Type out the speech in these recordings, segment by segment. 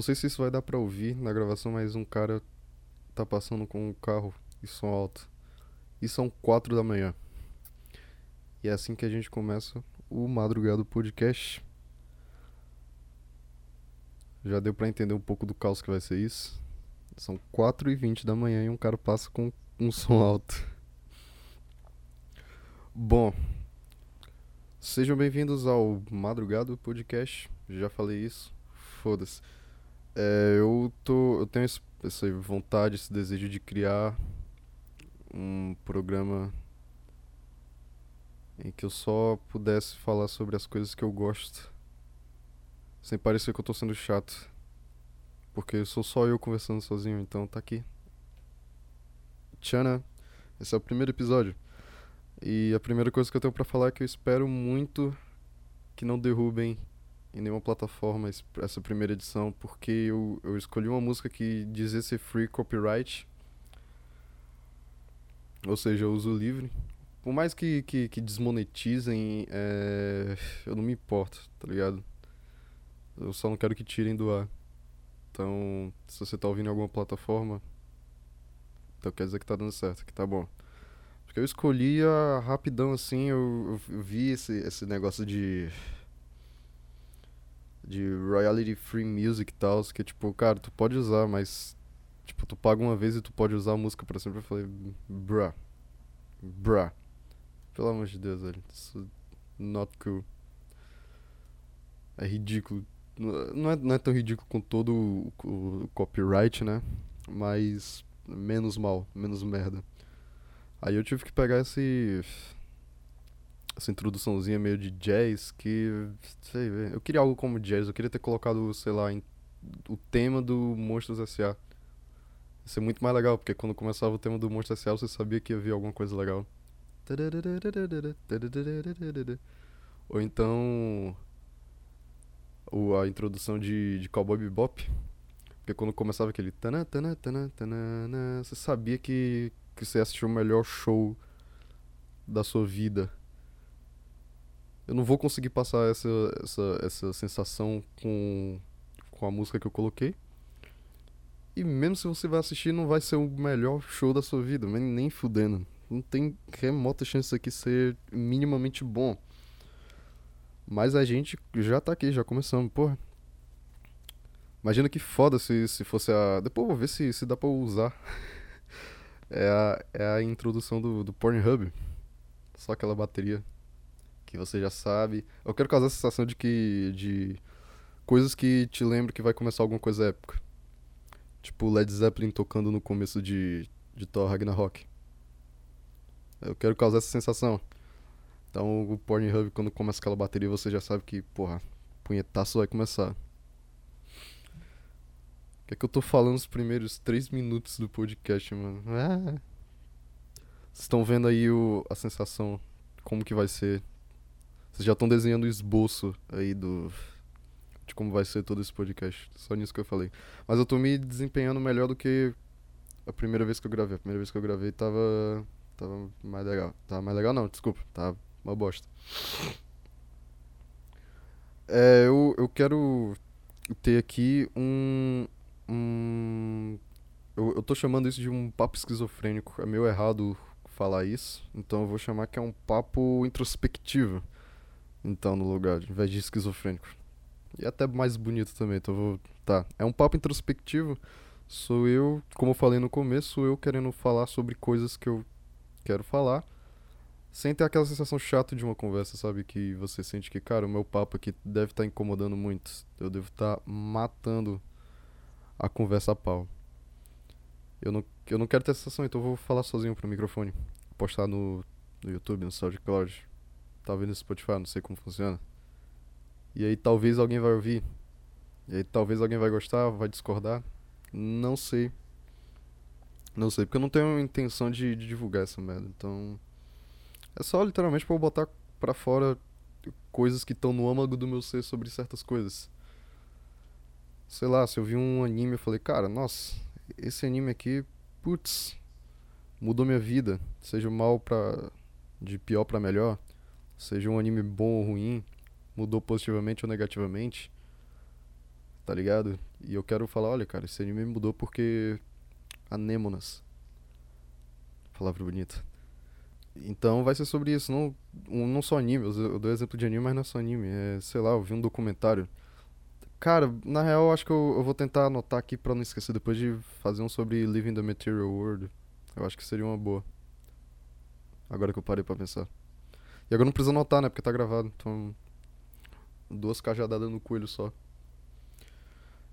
Não sei se isso vai dar pra ouvir na gravação, mas um cara tá passando com um carro e som alto. E são quatro da manhã. E é assim que a gente começa o Madrugado Podcast. Já deu pra entender um pouco do caos que vai ser isso. São 4 e 20 da manhã e um cara passa com um som alto. Bom, sejam bem-vindos ao Madrugado Podcast. Já falei isso. Foda-se. É, eu tô. Eu tenho esse, essa vontade, esse desejo de criar um programa em que eu só pudesse falar sobre as coisas que eu gosto. Sem parecer que eu tô sendo chato. Porque sou só eu conversando sozinho, então tá aqui. Tchana, esse é o primeiro episódio. E a primeira coisa que eu tenho para falar é que eu espero muito que não derrubem em nenhuma plataforma essa primeira edição, porque eu, eu escolhi uma música que dizia ser free copyright. Ou seja, uso livre. Por mais que, que, que desmonetizem, é, eu não me importo, tá ligado? Eu só não quero que tirem do ar. Então, se você tá ouvindo em alguma plataforma, então quer dizer que tá dando certo, que tá bom. Porque eu escolhi a rapidão assim, eu, eu vi esse, esse negócio de de royalty free music e tal, que tipo, cara, tu pode usar, mas tipo, tu paga uma vez e tu pode usar a música para sempre. Eu falei, bruh. Bruh. Pelo amor de Deus, velho. Isso not cool. É ridículo. Não é, não é tão ridículo com todo o, o, o copyright, né? Mas menos mal, menos merda. Aí eu tive que pegar esse essa introduçãozinha meio de jazz que. Sei, eu queria algo como jazz, eu queria ter colocado, sei lá, em, o tema do Monstros S.A. Ia ser muito mais legal, porque quando começava o tema do Monstros S.A. você sabia que ia vir alguma coisa legal. Ou então. Ou a introdução de, de Cowboy Bebop. Porque quando começava aquele. Você sabia que, que você assistiu o melhor show da sua vida eu não vou conseguir passar essa, essa, essa sensação com, com a música que eu coloquei. E mesmo se você vai assistir, não vai ser o melhor show da sua vida, nem, nem fudendo. Não tem remota chance disso aqui ser minimamente bom. Mas a gente já tá aqui, já começamos, porra. Imagina que foda se, se fosse a. Depois eu vou ver se, se dá pra usar. é, a, é a introdução do, do Pornhub. Só aquela bateria que você já sabe. Eu quero causar a sensação de que. de coisas que te lembram que vai começar alguma coisa épica. Tipo Led Zeppelin tocando no começo de, de Thor Ragnarok. Eu quero causar essa sensação. Então o Pornhub, quando começa aquela bateria, você já sabe que, porra, punhetaço vai começar. O que é que eu tô falando os primeiros três minutos do podcast, mano? Ah. Vocês estão vendo aí o, a sensação, como que vai ser vocês já estão desenhando o esboço aí do. de como vai ser todo esse podcast. Só nisso que eu falei. Mas eu tô me desempenhando melhor do que a primeira vez que eu gravei. A primeira vez que eu gravei tava. tava mais legal. Tava mais legal não, desculpa. Tava uma bosta. É, eu, eu quero ter aqui um. um eu, eu tô chamando isso de um papo esquizofrênico. É meio errado falar isso. Então eu vou chamar que é um papo introspectivo então no lugar, ao invés de esquizofrênico. E até mais bonito também, então vou. Tá. É um papo introspectivo. Sou eu, como eu falei no começo, sou eu querendo falar sobre coisas que eu quero falar. Sem ter aquela sensação chata de uma conversa, sabe? Que você sente que, cara, o meu papo aqui deve estar tá incomodando muito. Eu devo estar tá matando a conversa a pau. Eu não, eu não quero ter essa sensação, então eu vou falar sozinho pro microfone. Postar no, no YouTube, no SoundCloud tá ouvindo no Spotify, não sei como funciona. E aí talvez alguém vai ouvir. E aí talvez alguém vai gostar, vai discordar. Não sei. Não sei, porque eu não tenho intenção de, de divulgar essa merda. Então. É só literalmente pra eu botar pra fora coisas que estão no âmago do meu ser sobre certas coisas. Sei lá, se eu vi um anime eu falei, cara, nossa, esse anime aqui, putz, mudou minha vida. Seja mal pra. de pior pra melhor seja um anime bom ou ruim, mudou positivamente ou negativamente, tá ligado? E eu quero falar, olha, cara, esse anime mudou porque anêmonas. Palavra bonita. Então vai ser sobre isso, não, não só anime, eu, dou exemplo de anime, mas não é só anime, é, sei lá, eu vi um documentário. Cara, na real, acho que eu, eu vou tentar anotar aqui pra não esquecer depois de fazer um sobre Living the Material World. Eu acho que seria uma boa. Agora que eu parei pra pensar. E agora não precisa anotar, né? Porque tá gravado. Então. Duas cajadadas no coelho só.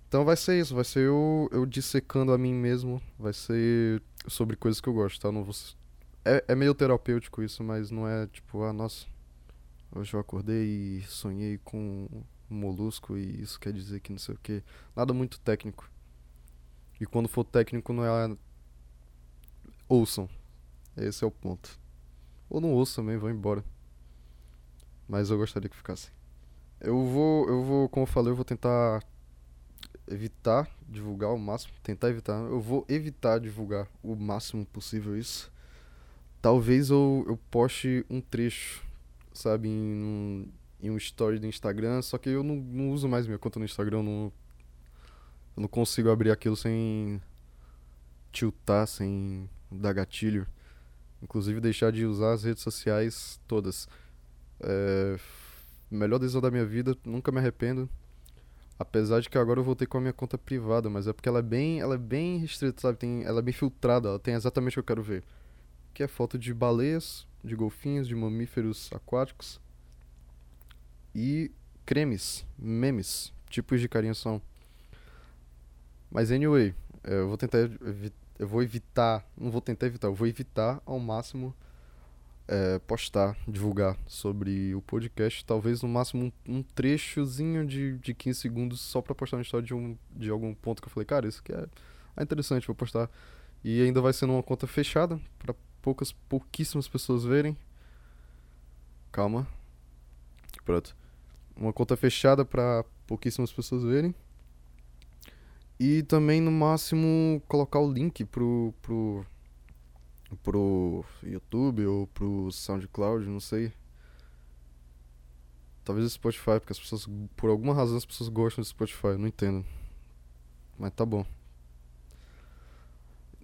Então vai ser isso, vai ser eu, eu dissecando a mim mesmo. Vai ser sobre coisas que eu gosto, tá? Não vou... é, é meio terapêutico isso, mas não é tipo, ah, nossa. Hoje eu acordei e sonhei com um molusco e isso quer dizer que não sei o que. Nada muito técnico. E quando for técnico não é. Ouçam. Esse é o ponto. Ou não ouçam também, vão embora. Mas eu gostaria que ficasse. Eu vou, eu vou, como eu falei, eu vou tentar evitar divulgar o máximo, tentar evitar. Eu vou evitar divulgar o máximo possível isso. Talvez eu, eu poste um trecho, sabe, em um, em um story do Instagram, só que eu não, não uso mais minha conta no Instagram, eu não, eu não consigo abrir aquilo sem tiltar, sem dar gatilho. Inclusive deixar de usar as redes sociais todas. É, melhor decisão da minha vida, nunca me arrependo. Apesar de que agora eu voltei com a minha conta privada, mas é porque ela é bem, ela é bem restrita, sabe? Tem, ela é bem filtrada, ela tem exatamente o que eu quero ver. Que é foto de baleias, de golfinhos, de mamíferos aquáticos e cremes, memes, tipos de carinha são. Mas anyway, eu vou tentar eu vou evitar, não vou tentar evitar, eu vou evitar ao máximo é, postar, divulgar sobre o podcast, talvez no máximo um, um trechozinho de, de 15 segundos só pra postar uma história de, um, de algum ponto que eu falei, cara, isso aqui é, é interessante, vou postar. E ainda vai ser numa conta fechada, para poucas, pouquíssimas pessoas verem. Calma. Pronto uma conta fechada para pouquíssimas pessoas verem. E também, no máximo, colocar o link pro, pro, pro YouTube ou pro SoundCloud, não sei. Talvez o Spotify, porque as pessoas, por alguma razão, as pessoas gostam do Spotify, não entendo. Mas tá bom.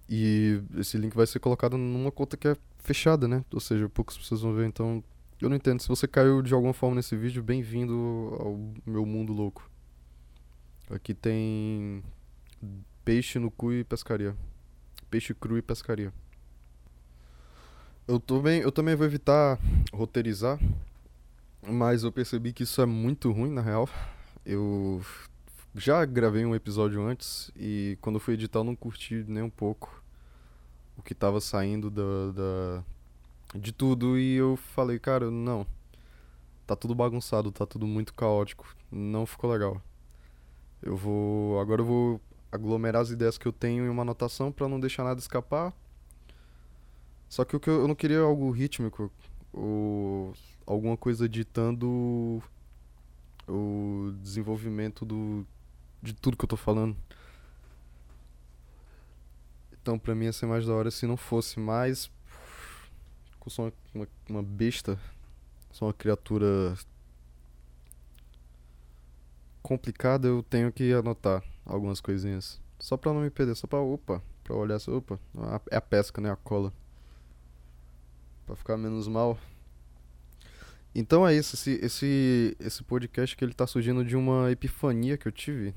E esse link vai ser colocado numa conta que é fechada, né? Ou seja, poucas pessoas vão ver, então eu não entendo. Se você caiu de alguma forma nesse vídeo, bem-vindo ao meu mundo louco. Aqui tem peixe no cu e pescaria. Peixe cru e pescaria. Eu também, eu também vou evitar roteirizar, mas eu percebi que isso é muito ruim na real. Eu já gravei um episódio antes e quando fui editar eu não curti nem um pouco o que tava saindo da, da, de tudo e eu falei, cara, não. Tá tudo bagunçado, tá tudo muito caótico, não ficou legal. Eu vou, agora eu vou aglomerar as ideias que eu tenho em uma anotação para não deixar nada escapar. Só que o que eu, eu não queria algo rítmico ou alguma coisa ditando o desenvolvimento do de tudo que eu tô falando. Então, pra mim ia ser mais da hora se não fosse mais eu sou uma, uma, uma besta, sou uma criatura complicada, eu tenho que anotar algumas coisinhas. Só pra não me perder, só pra, opa, pra olhar opa, é a pesca, né, a cola. Pra ficar menos mal. Então é isso, esse, esse, esse podcast que ele tá surgindo de uma epifania que eu tive.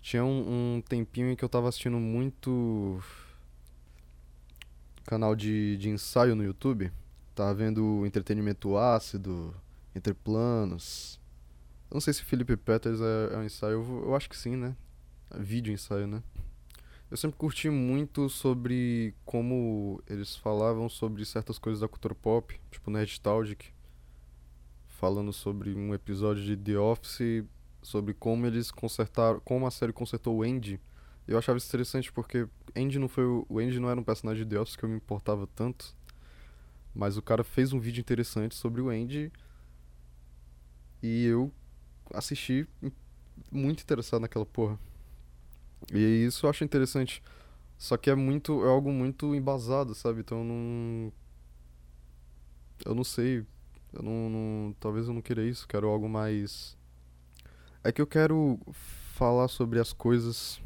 Tinha um, um tempinho em que eu tava assistindo muito canal de, de ensaio no YouTube. Tava vendo entretenimento ácido, entre planos. Não sei se Felipe Peters é, é um ensaio, eu, eu, acho que sim, né? É vídeo ensaio, né? Eu sempre curti muito sobre como eles falavam sobre certas coisas da cultura pop, tipo Nerdtalgic, falando sobre um episódio de The Office, sobre como eles consertaram, como a série consertou o Andy eu achava isso interessante porque Andy não foi o, Andy não era um personagem de Office que eu me importava tanto, mas o cara fez um vídeo interessante sobre o Andy e eu assisti muito interessado naquela porra. E isso eu acho interessante. Só que é muito é algo muito embasado, sabe? Então eu não eu não sei, eu não, não talvez eu não queira isso, quero algo mais é que eu quero falar sobre as coisas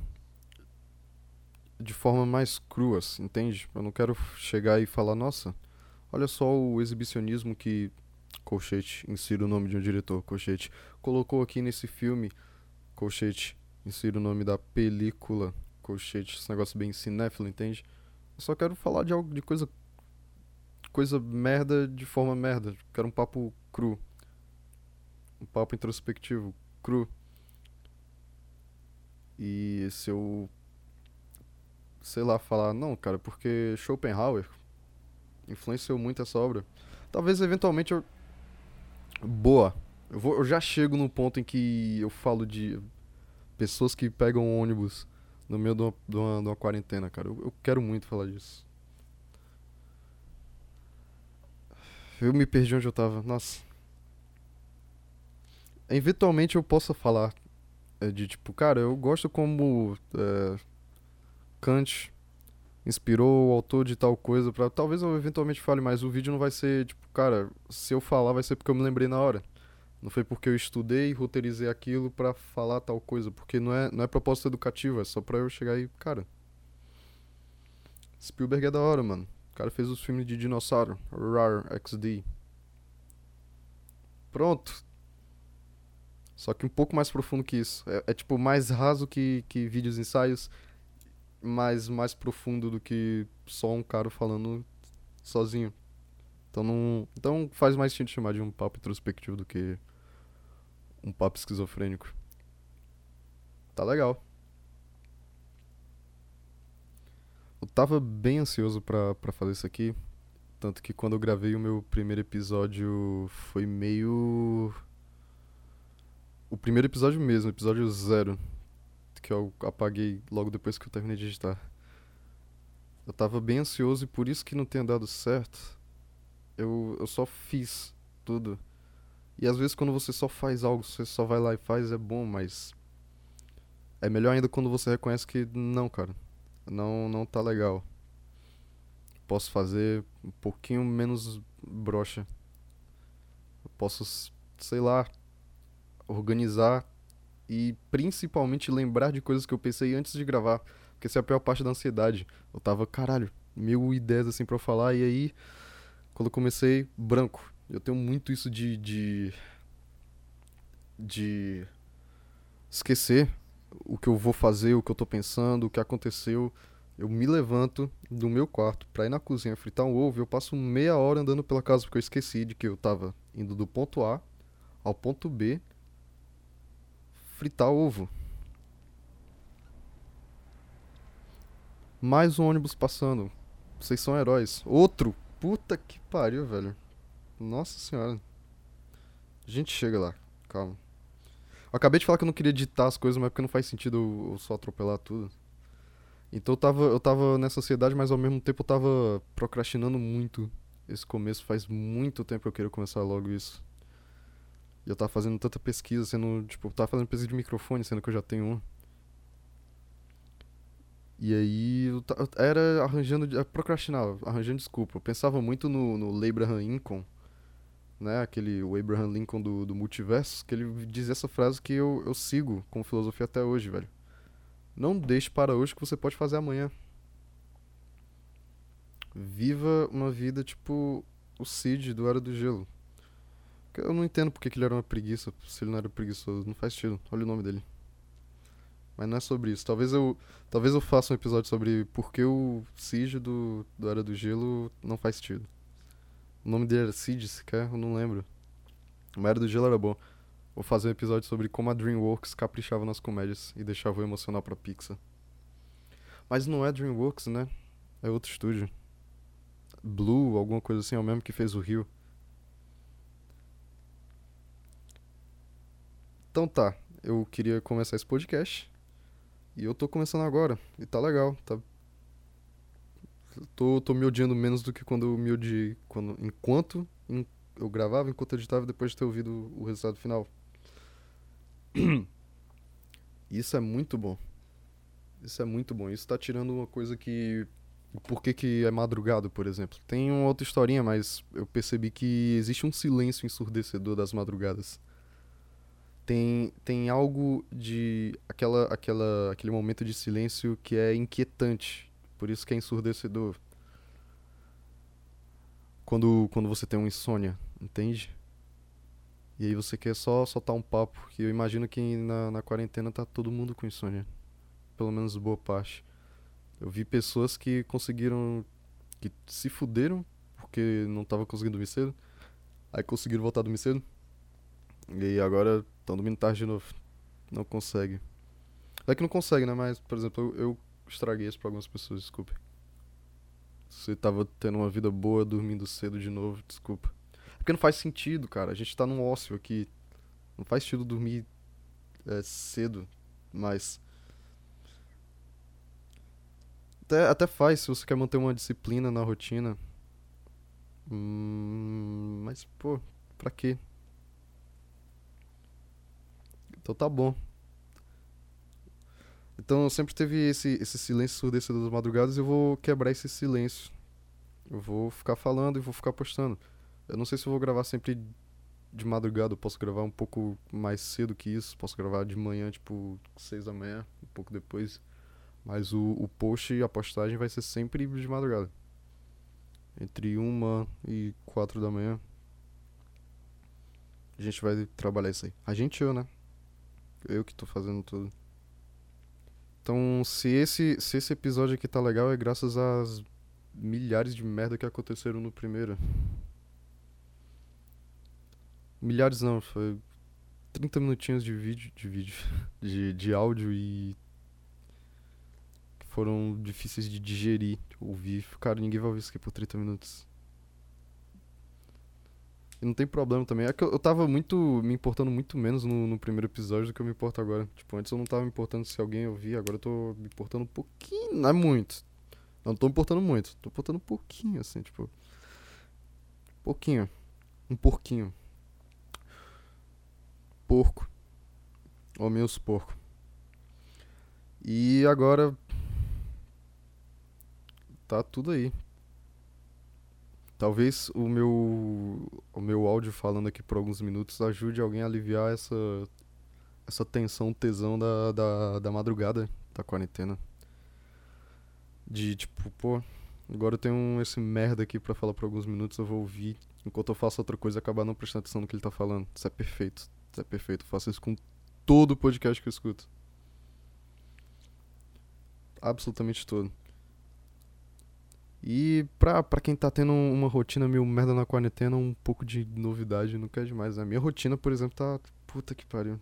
de forma mais cruas, entende? Eu não quero chegar e falar, nossa, olha só o exibicionismo que colchete, insira o nome de um diretor, colchete, colocou aqui nesse filme, colchete, insira o nome da película, colchete, esse negócio bem cinéfilo, entende? Eu só quero falar de algo de coisa coisa merda de forma merda. Quero um papo cru. Um papo introspectivo, cru. E se eu sei lá falar, não, cara, porque Schopenhauer influenciou muito essa obra. Talvez eventualmente eu boa. Eu, vou, eu já chego no ponto em que eu falo de pessoas que pegam ônibus no meio de uma, de uma, de uma quarentena, cara. Eu, eu quero muito falar disso. Eu me perdi onde eu tava. Nossa. Eventualmente eu possa falar é, de tipo, cara, eu gosto como é, Kant inspirou o autor de tal coisa para talvez eu eventualmente fale, mas o vídeo não vai ser tipo, cara, se eu falar vai ser porque eu me lembrei na hora. Não foi porque eu estudei, roteirizei aquilo para falar tal coisa, porque não é, não é propósito educativo, é só pra eu chegar e, cara. Spielberg é da hora, mano. O cara fez os filmes de dinossauro, RAR XD. Pronto. Só que um pouco mais profundo que isso. É, é tipo mais raso que, que vídeos ensaios, mas mais profundo do que só um cara falando sozinho. Então não, então faz mais sentido chamar de um papo introspectivo do que um papo esquizofrênico. Tá legal. Eu tava bem ansioso pra fazer isso aqui. Tanto que quando eu gravei o meu primeiro episódio foi meio. O primeiro episódio mesmo, episódio zero. Que eu apaguei logo depois que eu terminei de digitar. Eu tava bem ansioso e por isso que não tenha dado certo. Eu, eu só fiz tudo. E às vezes quando você só faz algo, você só vai lá e faz, é bom, mas é melhor ainda quando você reconhece que não, cara, não não tá legal. Posso fazer um pouquinho menos brocha. posso, sei lá, organizar e principalmente lembrar de coisas que eu pensei antes de gravar, porque essa é a pior parte da ansiedade. Eu tava, caralho, mil ideias assim para falar e aí quando eu comecei, branco. Eu tenho muito isso de. de. de esquecer o que eu vou fazer, o que eu tô pensando, o que aconteceu. Eu me levanto do meu quarto pra ir na cozinha fritar um ovo eu passo meia hora andando pela casa porque eu esqueci de que eu tava indo do ponto A ao ponto B fritar ovo. Mais um ônibus passando. Vocês são heróis. Outro. Puta que pariu, velho. Nossa senhora. A gente chega lá, calma. Eu acabei de falar que eu não queria editar as coisas, mas é porque não faz sentido eu só atropelar tudo. Então eu tava, eu tava nessa ansiedade, mas ao mesmo tempo eu tava procrastinando muito esse começo. Faz muito tempo que eu queria começar logo isso. E eu tava fazendo tanta pesquisa, sendo. Tipo, eu tava fazendo pesquisa de microfone, sendo que eu já tenho um. E aí eu era arranjando. Procrastinava, arranjando desculpa. Eu pensava muito no, no Abraham Lincoln né, aquele o Abraham Lincoln do, do multiverso, que ele diz essa frase que eu, eu sigo com filosofia até hoje, velho. Não deixe para hoje que você pode fazer amanhã. Viva uma vida tipo o Cid do Era do Gelo. Eu não entendo porque que ele era uma preguiça, se ele não era preguiçoso. Não faz sentido. Olha o nome dele. Mas não é sobre isso. Talvez eu, talvez eu faça um episódio sobre por que o Cid do, do Era do Gelo não faz sentido. O nome dele era Cid, se quer, eu não lembro. O Era do Gelo era bom. Vou fazer um episódio sobre como a DreamWorks caprichava nas comédias e deixava o emocional pra Pixar. Mas não é DreamWorks, né? É outro estúdio. Blue, alguma coisa assim, é o mesmo que fez o Rio. Então tá, eu queria começar esse podcast. E eu tô começando agora. E tá legal, tá tô, tô me odiando menos do que quando eu me odiei. Quando, enquanto eu gravava, enquanto eu editava, depois de ter ouvido o resultado final. Isso é muito bom. Isso é muito bom. Isso tá tirando uma coisa que. Por que, que é madrugado, por exemplo? Tem uma outra historinha, mas eu percebi que existe um silêncio ensurdecedor das madrugadas. Tem, tem algo de. Aquela, aquela, aquele momento de silêncio que é inquietante. Por isso que é ensurdecedor. Quando, quando você tem uma insônia, entende? E aí você quer só soltar um papo. Que eu imagino que na, na quarentena tá todo mundo com insônia. Pelo menos boa parte. Eu vi pessoas que conseguiram. que se fuderam porque não tava conseguindo dormir cedo. Aí conseguiram voltar a dormir cedo. E agora estão dormindo tarde de novo. Não consegue. É que não consegue, né? Mas, por exemplo, eu, eu estraguei isso pra algumas pessoas, desculpe. Você tava tendo uma vida boa dormindo cedo de novo, desculpa. É porque não faz sentido, cara. A gente tá num ócio aqui. Não faz sentido dormir é, cedo, mas. Até, até faz se você quer manter uma disciplina na rotina. Hum, mas, pô, pra quê? Então tá bom. Então sempre teve esse, esse silêncio ensurdecedor das madrugadas e eu vou quebrar esse silêncio. Eu vou ficar falando e vou ficar postando. Eu não sei se eu vou gravar sempre de madrugada, eu posso gravar um pouco mais cedo que isso, posso gravar de manhã, tipo, seis da manhã, um pouco depois. Mas o, o post e a postagem vai ser sempre de madrugada. Entre uma e quatro da manhã. A gente vai trabalhar isso aí. A gente eu, né? Eu que tô fazendo tudo. Então, se esse, se esse episódio aqui tá legal, é graças às milhares de merda que aconteceram no primeiro. Milhares não, foi 30 minutinhos de vídeo, de vídeo, de, de áudio e foram difíceis de digerir, ouvir. Cara, ninguém vai ouvir isso aqui por 30 minutos. E não tem problema também. É que eu, eu tava muito. me importando muito menos no, no, primeiro episódio do que eu me importo agora. Tipo, antes eu não tava me importando se alguém ouvia, agora eu tô me importando um pouquinho. Não é muito. Eu não tô me importando muito. Tô importando um pouquinho, assim, tipo. Pouquinho. Um porquinho. Porco. Ou meus porco. E agora. Tá tudo aí. Talvez o meu, o meu áudio falando aqui por alguns minutos ajude alguém a aliviar essa, essa tensão, tesão da, da, da madrugada da quarentena. De tipo, pô, agora eu tenho esse merda aqui pra falar por alguns minutos, eu vou ouvir enquanto eu faço outra coisa acabar não prestando atenção no que ele tá falando. Isso é perfeito. Isso é perfeito. Eu faço isso com todo podcast que eu escuto. Absolutamente todo. E pra, pra quem tá tendo uma rotina meio merda na quarentena, um pouco de novidade não quer demais. A minha rotina, por exemplo, tá. Puta que pariu.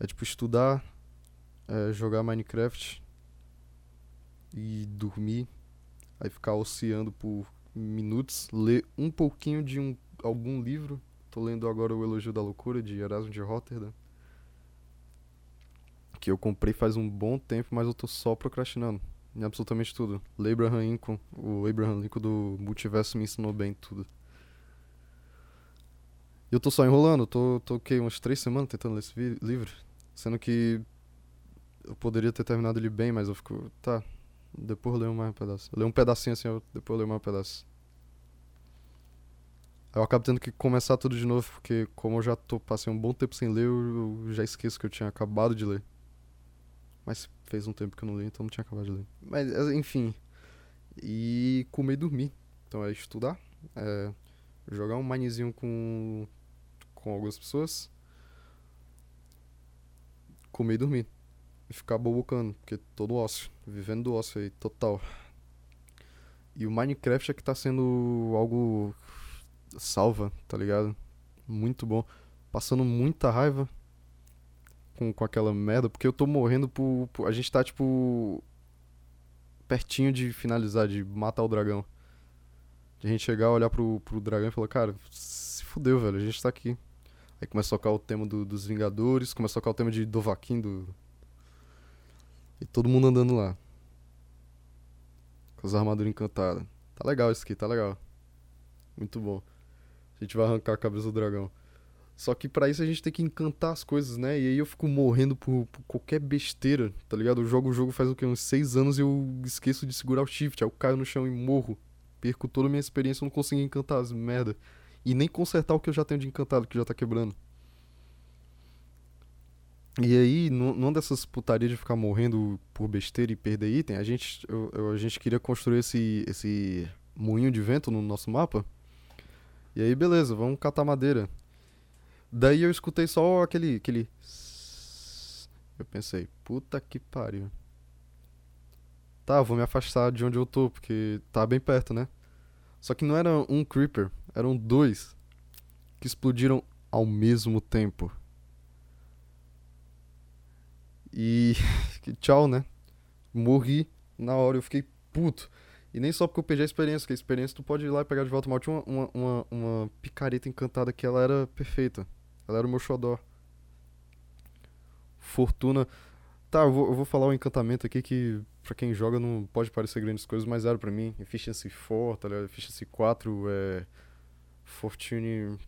É tipo estudar, é, jogar Minecraft e dormir. Aí ficar oceando por minutos, ler um pouquinho de um, algum livro. Tô lendo agora O Elogio da Loucura, de Erasmo de Rotterdam. Que eu comprei faz um bom tempo, mas eu tô só procrastinando em absolutamente tudo. O Abraham Lincoln, o Abraham Lincoln do multiverso me ensinou bem tudo. E eu tô só enrolando, tô, tô okay, umas três semanas tentando ler esse livro. Sendo que eu poderia ter terminado ele bem, mas eu fico. Tá, depois eu leio mais um pedaço. Eu leio um pedacinho assim, depois eu leio mais um pedaço. Eu acabo tendo que começar tudo de novo, porque como eu já tô, passei um bom tempo sem ler, eu, eu já esqueço que eu tinha acabado de ler. Mas fez um tempo que eu não li, então não tinha acabado de ler. Mas, é, enfim. E comer e dormir. Então é estudar, é jogar um minezinho com, com algumas pessoas, comer e dormir. E ficar bobocando, porque todo ócio. Vivendo do ócio aí, total. E o Minecraft é que tá sendo algo salva, tá ligado? Muito bom. Passando muita raiva com, com aquela merda, porque eu tô morrendo por, por, A gente tá, tipo. pertinho de finalizar, de matar o dragão. De a gente chegar, olhar pro, pro dragão e falar, cara, se fudeu, velho, a gente tá aqui. Aí começa a tocar o tema do, dos Vingadores, começa a tocar o tema de Dovaquim do. E todo mundo andando lá. Com as armaduras encantadas. Tá legal isso aqui, tá legal. Muito bom. A gente vai arrancar a cabeça do dragão. Só que para isso a gente tem que encantar as coisas, né? E aí eu fico morrendo por, por, qualquer besteira, tá ligado? Eu jogo o jogo faz o quê? Uns seis anos e eu esqueço de segurar o shift. Aí eu caio no chão e morro. Perco toda a minha experiência, eu não consigo encantar as merda. E nem consertar o que eu já tenho de encantado, que já tá quebrando. E aí, numa dessas putarias de ficar morrendo por besteira e perder item, a gente, eu, a gente queria construir esse, esse moinho de vento no nosso mapa. E aí, beleza, vamos catar madeira. Daí eu escutei só aquele. aquele. Eu pensei, puta que pariu. Tá, vou me afastar de onde eu tô, porque tá bem perto, né? Só que não era um creeper, eram dois que explodiram ao mesmo tempo. E tchau, né? Morri na hora, eu fiquei puto. E nem só porque eu perdi a experiência, porque a experiência tu pode ir lá e pegar de volta. Mal tinha uma, uma, uma picareta encantada que ela era perfeita. Ela era o meu xodó. Fortuna. Tá, eu vou, eu vou falar um encantamento aqui que pra quem joga não pode parecer grandes coisas, mas era pra mim. Efficiency 4, tá ligado? Efficiency 4 é. Fortune.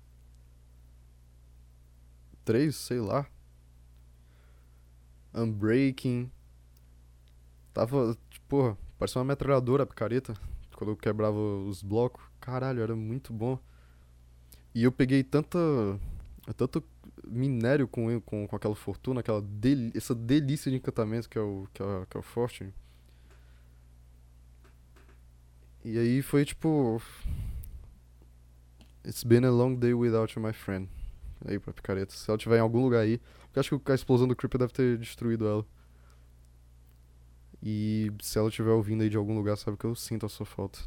3, sei lá. Unbreaking. Tava, porra, parecia uma metralhadora a picareta. Quando eu quebrava os blocos. Caralho, era muito bom. E eu peguei tanta. Tanto minério com, com, com aquela fortuna, aquela del essa delícia de encantamento que é o, que é, que é o Fortune. E aí foi tipo. It's been a long day without you, my friend. Aí pra picareta. Se ela tiver em algum lugar aí. Porque acho que a explosão do Creeper deve ter destruído ela. E se ela estiver ouvindo aí de algum lugar, sabe que eu sinto a sua falta.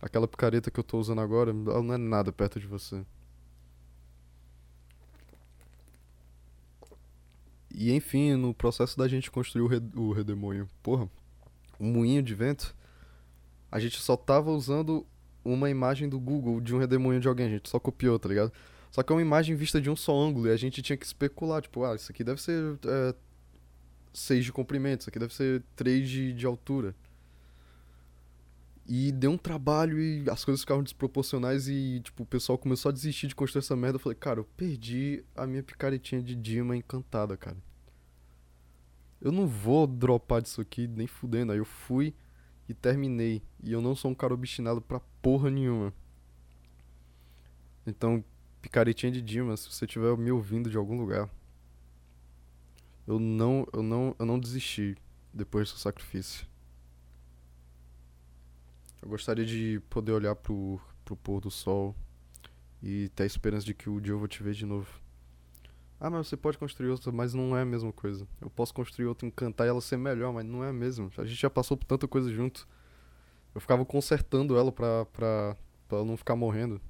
Aquela picareta que eu tô usando agora, ela não é nada perto de você. E enfim, no processo da gente construir o, re o redemoinho, porra, um moinho de vento, a gente só tava usando uma imagem do Google de um redemoinho de alguém, a gente só copiou, tá ligado? Só que é uma imagem vista de um só ângulo e a gente tinha que especular, tipo, ah, isso aqui deve ser é, 6 de comprimento, isso aqui deve ser 3 de, de altura. E deu um trabalho e as coisas ficaram desproporcionais e, tipo, o pessoal começou a desistir de construir essa merda. Eu falei, cara, eu perdi a minha picaretinha de Dima encantada, cara. Eu não vou dropar disso aqui nem fudendo. Aí eu fui e terminei. E eu não sou um cara obstinado pra porra nenhuma. Então, picaretinha de Dima, se você estiver me ouvindo de algum lugar. Eu não, eu não, eu não desisti depois do sacrifício. Eu gostaria de poder olhar pro, pro pôr do sol e ter a esperança de que o dia eu vou te ver de novo. Ah, mas você pode construir outra, mas não é a mesma coisa. Eu posso construir outra, encantar e ela ser melhor, mas não é a mesma. A gente já passou por tanta coisa junto. Eu ficava consertando ela pra, pra, pra ela não ficar morrendo.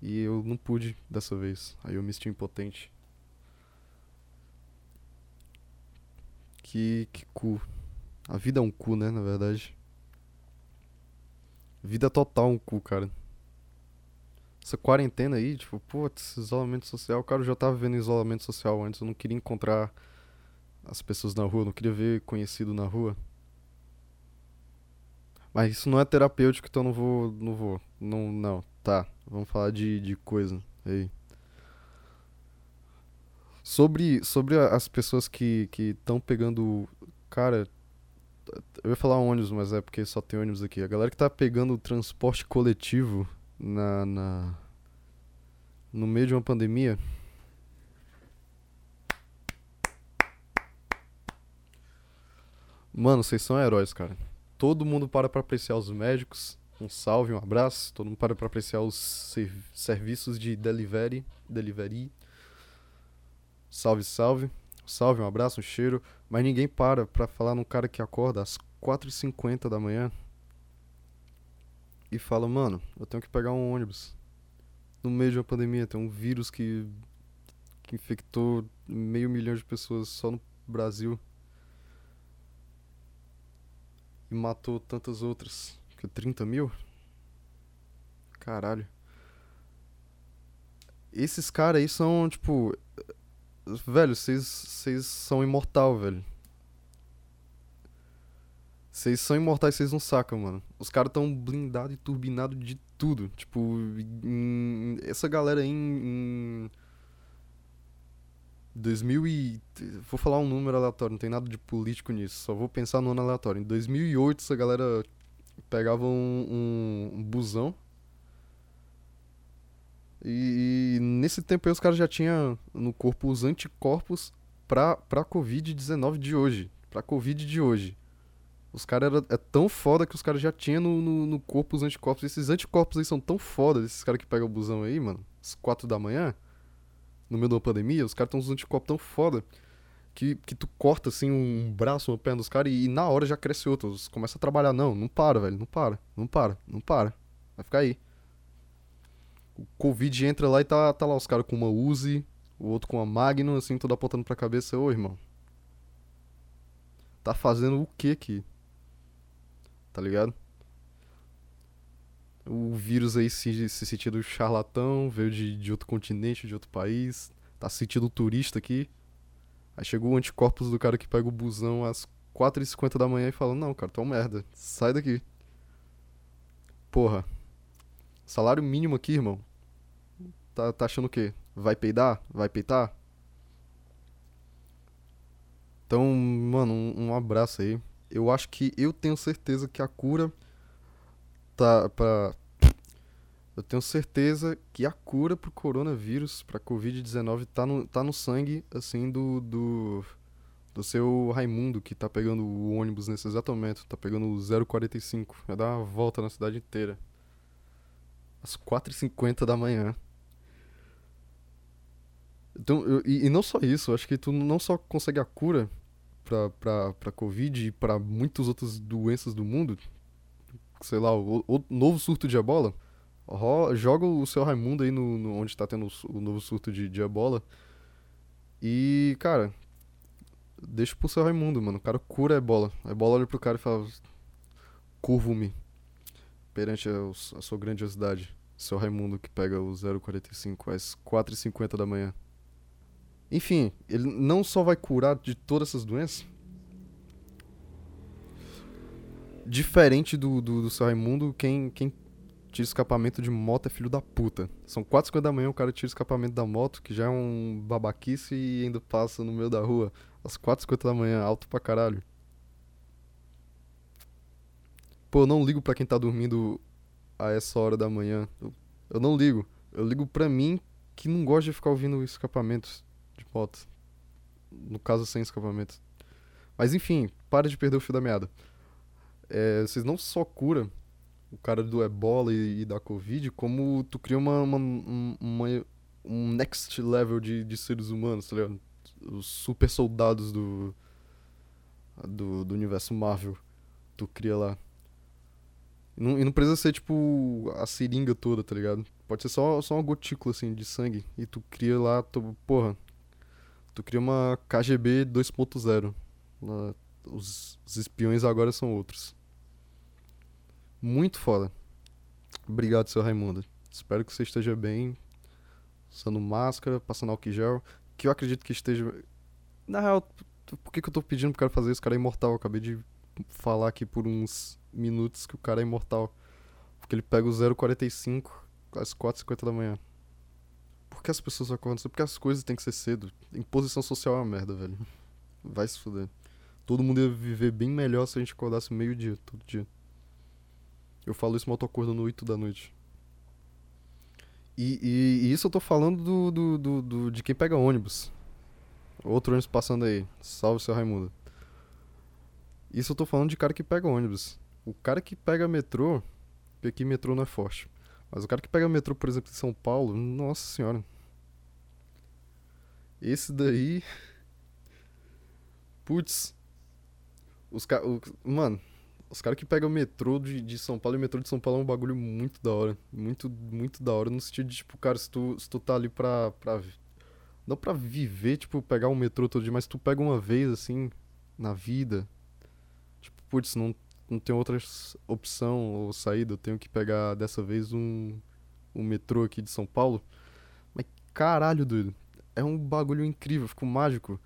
E eu não pude dessa vez. Aí eu me senti impotente. Que, que cu. A vida é um cu, né, na verdade. Vida total um cu, cara. Essa quarentena aí, tipo, putz, isolamento social. Cara, eu já tava vendo isolamento social antes. Eu não queria encontrar as pessoas na rua, não queria ver conhecido na rua. Mas isso não é terapêutico, então não vou. Não vou. Não, não. Tá. Vamos falar de, de coisa. Aí. Sobre, sobre as pessoas que estão pegando. Cara, eu ia falar ônibus, mas é porque só tem ônibus aqui. A galera que tá pegando o transporte coletivo na, na no meio de uma pandemia. Mano, vocês são heróis, cara. Todo mundo para pra apreciar os médicos. Um salve, um abraço. Todo mundo para pra apreciar os serv serviços de delivery. Delivery. Salve, salve. Salve, um abraço, um cheiro. Mas ninguém para pra falar num cara que acorda às 4h50 da manhã e fala, mano, eu tenho que pegar um ônibus. No meio de uma pandemia, tem um vírus que, que infectou meio milhão de pessoas só no Brasil. E matou tantas outras. Que 30 mil? Caralho. Esses caras aí são, tipo, Velho, vocês são imortal, velho. Vocês são imortais, vocês não sacam, mano. Os caras tão blindados e turbinados de tudo. Tipo, em, essa galera aí em, em 2000 e... Vou falar um número aleatório, não tem nada de político nisso. Só vou pensar no ano aleatório. Em 2008, essa galera pegava um, um, um busão e, e, nesse tempo aí os caras já tinham no corpo os anticorpos pra, pra Covid-19 de hoje. Pra Covid de hoje. Os caras é tão foda que os caras já tinham no, no, no, corpo os anticorpos. Esses anticorpos aí são tão foda, esses caras que pegam o busão aí, mano. Às quatro da manhã, no meio de uma pandemia, os caras têm uns anticorpos tão foda que, que tu corta assim um braço, uma perna dos caras e, e, na hora já cresce outro. Começa a trabalhar. Não, não para, velho. Não para, não para, não para. Vai ficar aí. O Covid entra lá e tá, tá lá os caras com uma Uzi, o outro com uma Magnum, assim, tudo apontando pra cabeça. Ô, irmão. Tá fazendo o que aqui? Tá ligado? O vírus aí se, se sentindo charlatão, veio de, de outro continente, de outro país. Tá sentindo turista aqui. Aí chegou o anticorpos do cara que pega o busão às 4h50 da manhã e fala: Não, cara, tu é um merda. Sai daqui. Porra. Salário mínimo aqui, irmão. Tá, tá achando o quê? Vai peidar? Vai peitar? Então, mano, um, um, abraço aí. Eu acho que eu tenho certeza que a cura tá pra. Eu tenho certeza que a cura pro coronavírus, pra Covid-19, tá no, tá no sangue, assim, do, do. Do seu Raimundo, que tá pegando o ônibus nesse exato momento. Tá pegando o 045. Vai dar uma volta na cidade inteira. Às 4h50 da manhã. Então, eu, e, e, não só isso, acho que tu não só consegue a cura pra Covid e pra muitas outras doenças do mundo, sei lá, o, o novo surto de ebola, joga o seu Raimundo aí no, no onde tá tendo o, o, novo surto de, de ebola. E, cara, deixa pro seu Raimundo, mano. O cara cura a ebola. A ebola olha pro cara e fala: Curvo-me perante a, a sua grandiosidade. Seu Raimundo que pega o 045 às 4h50 da manhã. Enfim, ele não só vai curar de todas essas doenças. Diferente do, do, do seu Raimundo, quem, quem tira escapamento de moto é filho da puta. São 4h50 da manhã, o cara tira escapamento da moto, que já é um babaquice e ainda passa no meio da rua. Às 4h50 da manhã, alto pra caralho. Pô, eu não ligo pra quem tá dormindo a essa hora da manhã. Eu, eu não ligo. Eu ligo pra mim que não gosta de ficar ouvindo escapamentos de moto. No caso, sem escapamento. Mas enfim, para de perder o fio da meada. É, vocês não só curam o cara do ebola e, e, da covid, como tu cria uma, uma, uma um next level de, de seres humanos, tá ligado? Os super soldados do, do, do universo Marvel. Tu cria lá. E não, e não precisa ser, tipo, a seringa toda, tá ligado? Pode ser só, só uma gotícula, assim, de sangue. E tu cria lá, tu, porra, Tu cria uma KGB 2.0. Os, os espiões agora são outros. Muito foda. Obrigado, seu Raimundo. Espero que você esteja bem. Usando máscara, passando álcool gel. Que eu acredito que esteja. Na real, por que, que eu tô pedindo pro cara fazer isso? O cara é imortal. Eu acabei de falar aqui por uns minutos que o cara é imortal. Porque ele pega o 045 às 4h50 da manhã. Por que as pessoas acordam cedo? Porque as coisas têm que ser cedo. Imposição social é uma merda, velho. Vai se fuder. Todo mundo ia viver bem melhor se a gente acordasse meio-dia, todo dia. Eu falo isso, mas eu tô acordando 8 da noite. E, e, e, isso eu tô falando do, do, do, do, de quem pega ônibus. Outro ônibus passando aí. Salve, seu Raimundo. Isso eu tô falando de cara que pega ônibus. O cara que pega metrô, porque aqui metrô não é forte. Mas o cara que pega metrô, por exemplo, em São Paulo, nossa senhora. Esse daí. Putz. Os caras. Mano, os caras que pegam o metrô de, de São Paulo e o metrô de São Paulo é um bagulho muito da hora. Muito, muito da hora. No sentido de, tipo, cara, se tu, se tu tá ali pra, pra. Não pra viver, tipo, pegar um metrô todo dia, mas tu pega uma vez, assim, na vida. Tipo, putz, não não tenho outra opção ou saída, eu tenho que pegar dessa vez um, um metrô aqui de São Paulo. Mas caralho, doido. É um bagulho incrível, fico mágico.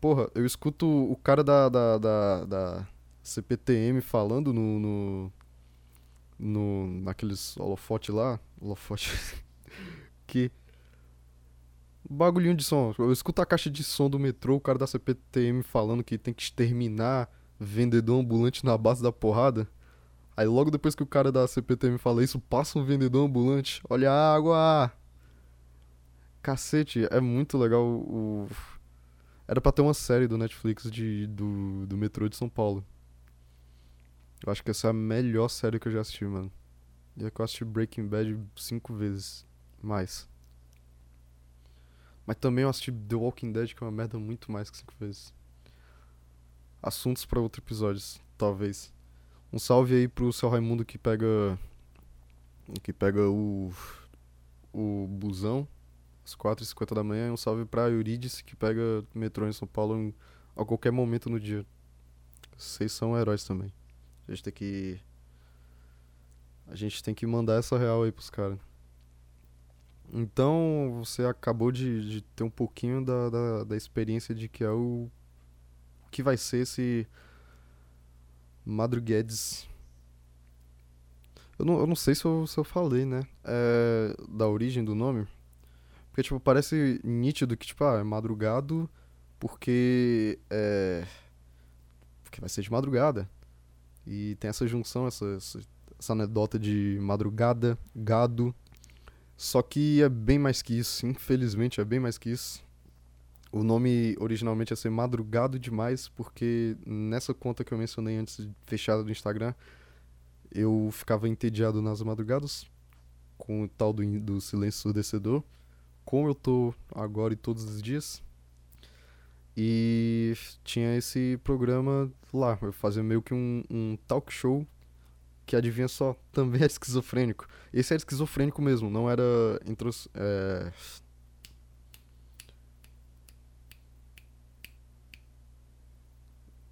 Porra, eu escuto o cara da, da, da, da CPTM falando no, no, no naqueles holofote lá, holofote, que bagulhinho de som. Eu escuto a caixa de som do metrô, o cara da CPTM falando que tem que exterminar vendedor ambulante na base da porrada. Aí logo depois que o cara da CPT me fala isso, passa um vendedor ambulante. Olha a água! Cacete, é muito legal o. Era pra ter uma série do Netflix de, do, do metrô de São Paulo. Eu acho que essa é a melhor série que eu já assisti, mano. E é que eu assisti Breaking Bad cinco vezes. Mais. Mas também eu assisti The Walking Dead, que é uma merda muito mais que cinco vezes. Assuntos pra outro episódio, talvez. Um salve aí pro seu Raimundo que pega. Que pega o. O busão às 4h50 da manhã. E um salve pra Euridice que pega metrô em São Paulo em, a qualquer momento no dia. Vocês são heróis também. A gente tem que. A gente tem que mandar essa real aí pros caras. Então, você acabou de, de ter um pouquinho da, da, da, experiência de que é o. Que vai ser esse. Madruguedes. Eu não, eu não sei se eu, se eu falei, né? É, da origem do nome. Porque, tipo, parece nítido que, tipo, ah, é madrugado porque. É. Porque vai ser de madrugada. E tem essa junção, essa, essa, essa anedota de madrugada, gado. Só que é bem mais que isso, infelizmente é bem mais que isso. O nome originalmente ia ser Madrugado Demais, porque nessa conta que eu mencionei antes, fechada do Instagram, eu ficava entediado nas madrugadas, com o tal do, do silêncio surdecedor, como eu tô agora e todos os dias. E tinha esse programa lá, eu fazia meio que um, um talk show que adivinha só, também é esquizofrênico. Esse era esquizofrênico mesmo, não era intros, é...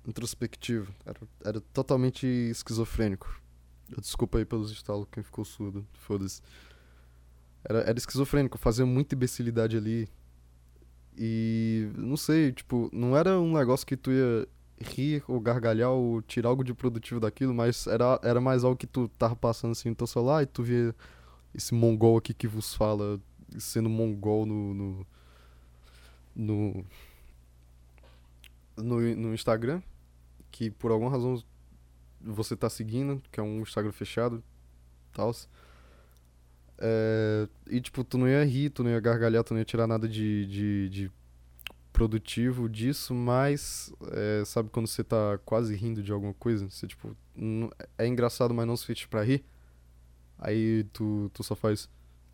introspectivo, era, era totalmente esquizofrênico. Desculpa aí pelos estalos, quem ficou surdo, foda-se. Era, era esquizofrênico, fazia muita imbecilidade ali, e não sei, tipo, não era um negócio que tu ia rir ou gargalhar ou tirar algo de produtivo daquilo, mas era, era mais algo que tu tava passando assim no teu celular e tu via esse mongol aqui que vos fala sendo mongol no no, no, no, no Instagram, que por alguma razão você tá seguindo, que é um Instagram fechado, tal. É, e, tipo, tu não ia rir, tu não ia gargalhar, tu não ia tirar nada de, de, de produtivo disso, mas é, sabe quando você tá quase rindo de alguma coisa? Você, tipo, não, é engraçado, mas não se suficiente pra rir. Aí tu, tu só faz.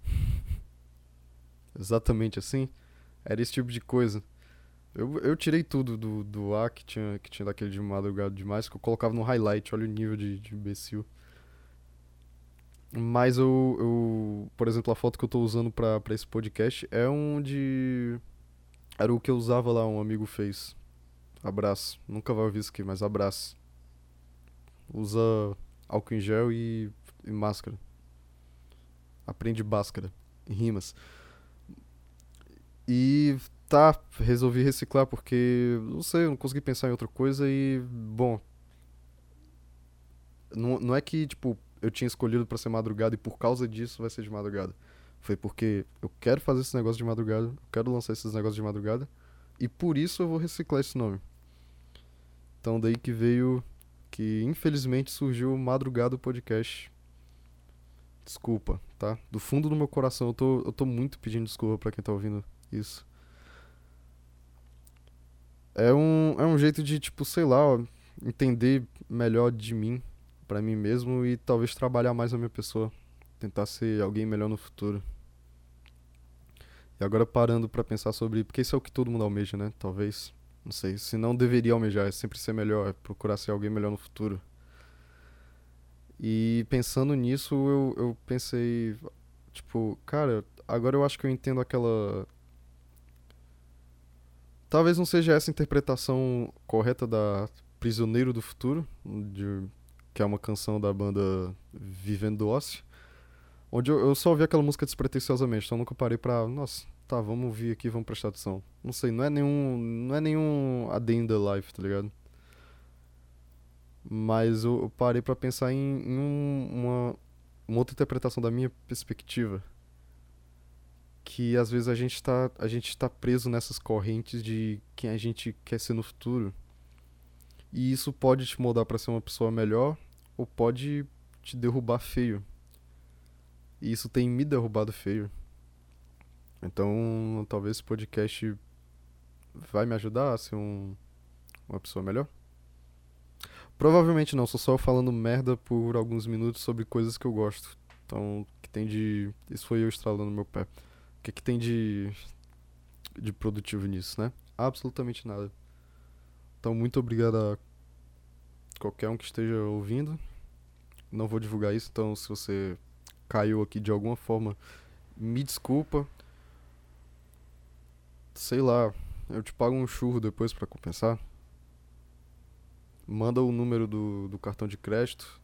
Exatamente assim. Era esse tipo de coisa. Eu, eu tirei tudo do, do A que tinha, que tinha daquele de madrugada demais, que eu colocava no highlight, olha o nível de, de imbecil. Mas eu, eu, por exemplo, a foto que eu tô usando pra, pra esse podcast é um de. Era o que eu usava lá, um amigo fez. Abraço. Nunca vai ouvir isso aqui, mas abraço. Usa álcool em gel e, e máscara. Aprende báscara. Rimas. E tá, resolvi reciclar porque, não sei, eu não consegui pensar em outra coisa e, bom. Não, não é que, tipo, eu tinha escolhido para ser madrugada e por causa disso vai ser de madrugada. Foi porque eu quero fazer esse negócio de madrugada, eu quero lançar esses negócios de madrugada e por isso eu vou reciclar esse nome. Então daí que veio que infelizmente surgiu Madrugada Podcast. Desculpa, tá? Do fundo do meu coração eu tô, eu tô muito pedindo desculpa para quem tá ouvindo isso. É um, é um jeito de, tipo, sei lá, entender melhor de mim para mim mesmo e talvez trabalhar mais a minha pessoa, tentar ser alguém melhor no futuro. E agora parando para pensar sobre, porque isso é o que todo mundo almeja, né? Talvez, não sei, se não deveria almejar, é sempre ser melhor, é procurar ser alguém melhor no futuro. E pensando nisso, eu, eu pensei, tipo, cara, agora eu acho que eu entendo aquela Talvez não seja essa a interpretação correta da Prisioneiro do Futuro, de que é uma canção da banda Vivendo do Ócio. Onde eu, eu só ouvi aquela música despretensiosamente, então nunca parei pra. Nossa, tá, vamos ouvir aqui, vamos prestar atenção. Não sei, não é nenhum. Não é nenhum A Day in the Life, tá ligado? Mas eu, eu parei pra pensar em, em um, uma, uma outra interpretação da minha perspectiva. Que às vezes a gente tá, a gente tá preso nessas correntes de quem a gente quer ser no futuro. E isso pode te moldar para ser uma pessoa melhor ou pode te derrubar feio. E isso tem me derrubado feio. Então, talvez esse podcast vai me ajudar a ser um, uma pessoa melhor? Provavelmente não, sou só falando merda por alguns minutos sobre coisas que eu gosto. Então, que tem de. Isso foi eu estralando meu pé. Que, que tem de. de produtivo nisso, né? Absolutamente nada. Então, muito obrigado a qualquer um que esteja ouvindo. Não vou divulgar isso, então, se você caiu aqui de alguma forma, me desculpa. Sei lá, eu te pago um churro depois para compensar. Manda o número do, do cartão de crédito,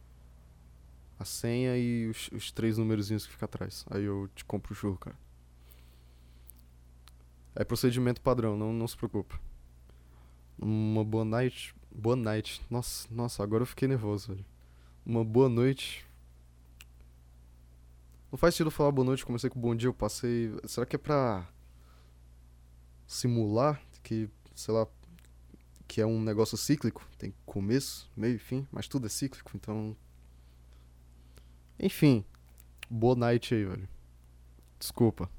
a senha e os, os três númerozinhos que fica atrás. Aí eu te compro o churro, cara. É procedimento padrão, não, não se preocupa. Uma boa night. Boa night. Nossa, nossa, agora eu fiquei nervoso, velho. Uma boa noite. Não faz sentido falar boa noite, comecei com bom dia, eu passei. Será que é pra simular que, sei lá, que é um negócio cíclico? Tem começo, meio e fim, mas tudo é cíclico, então. Enfim. Boa night aí, velho. Desculpa.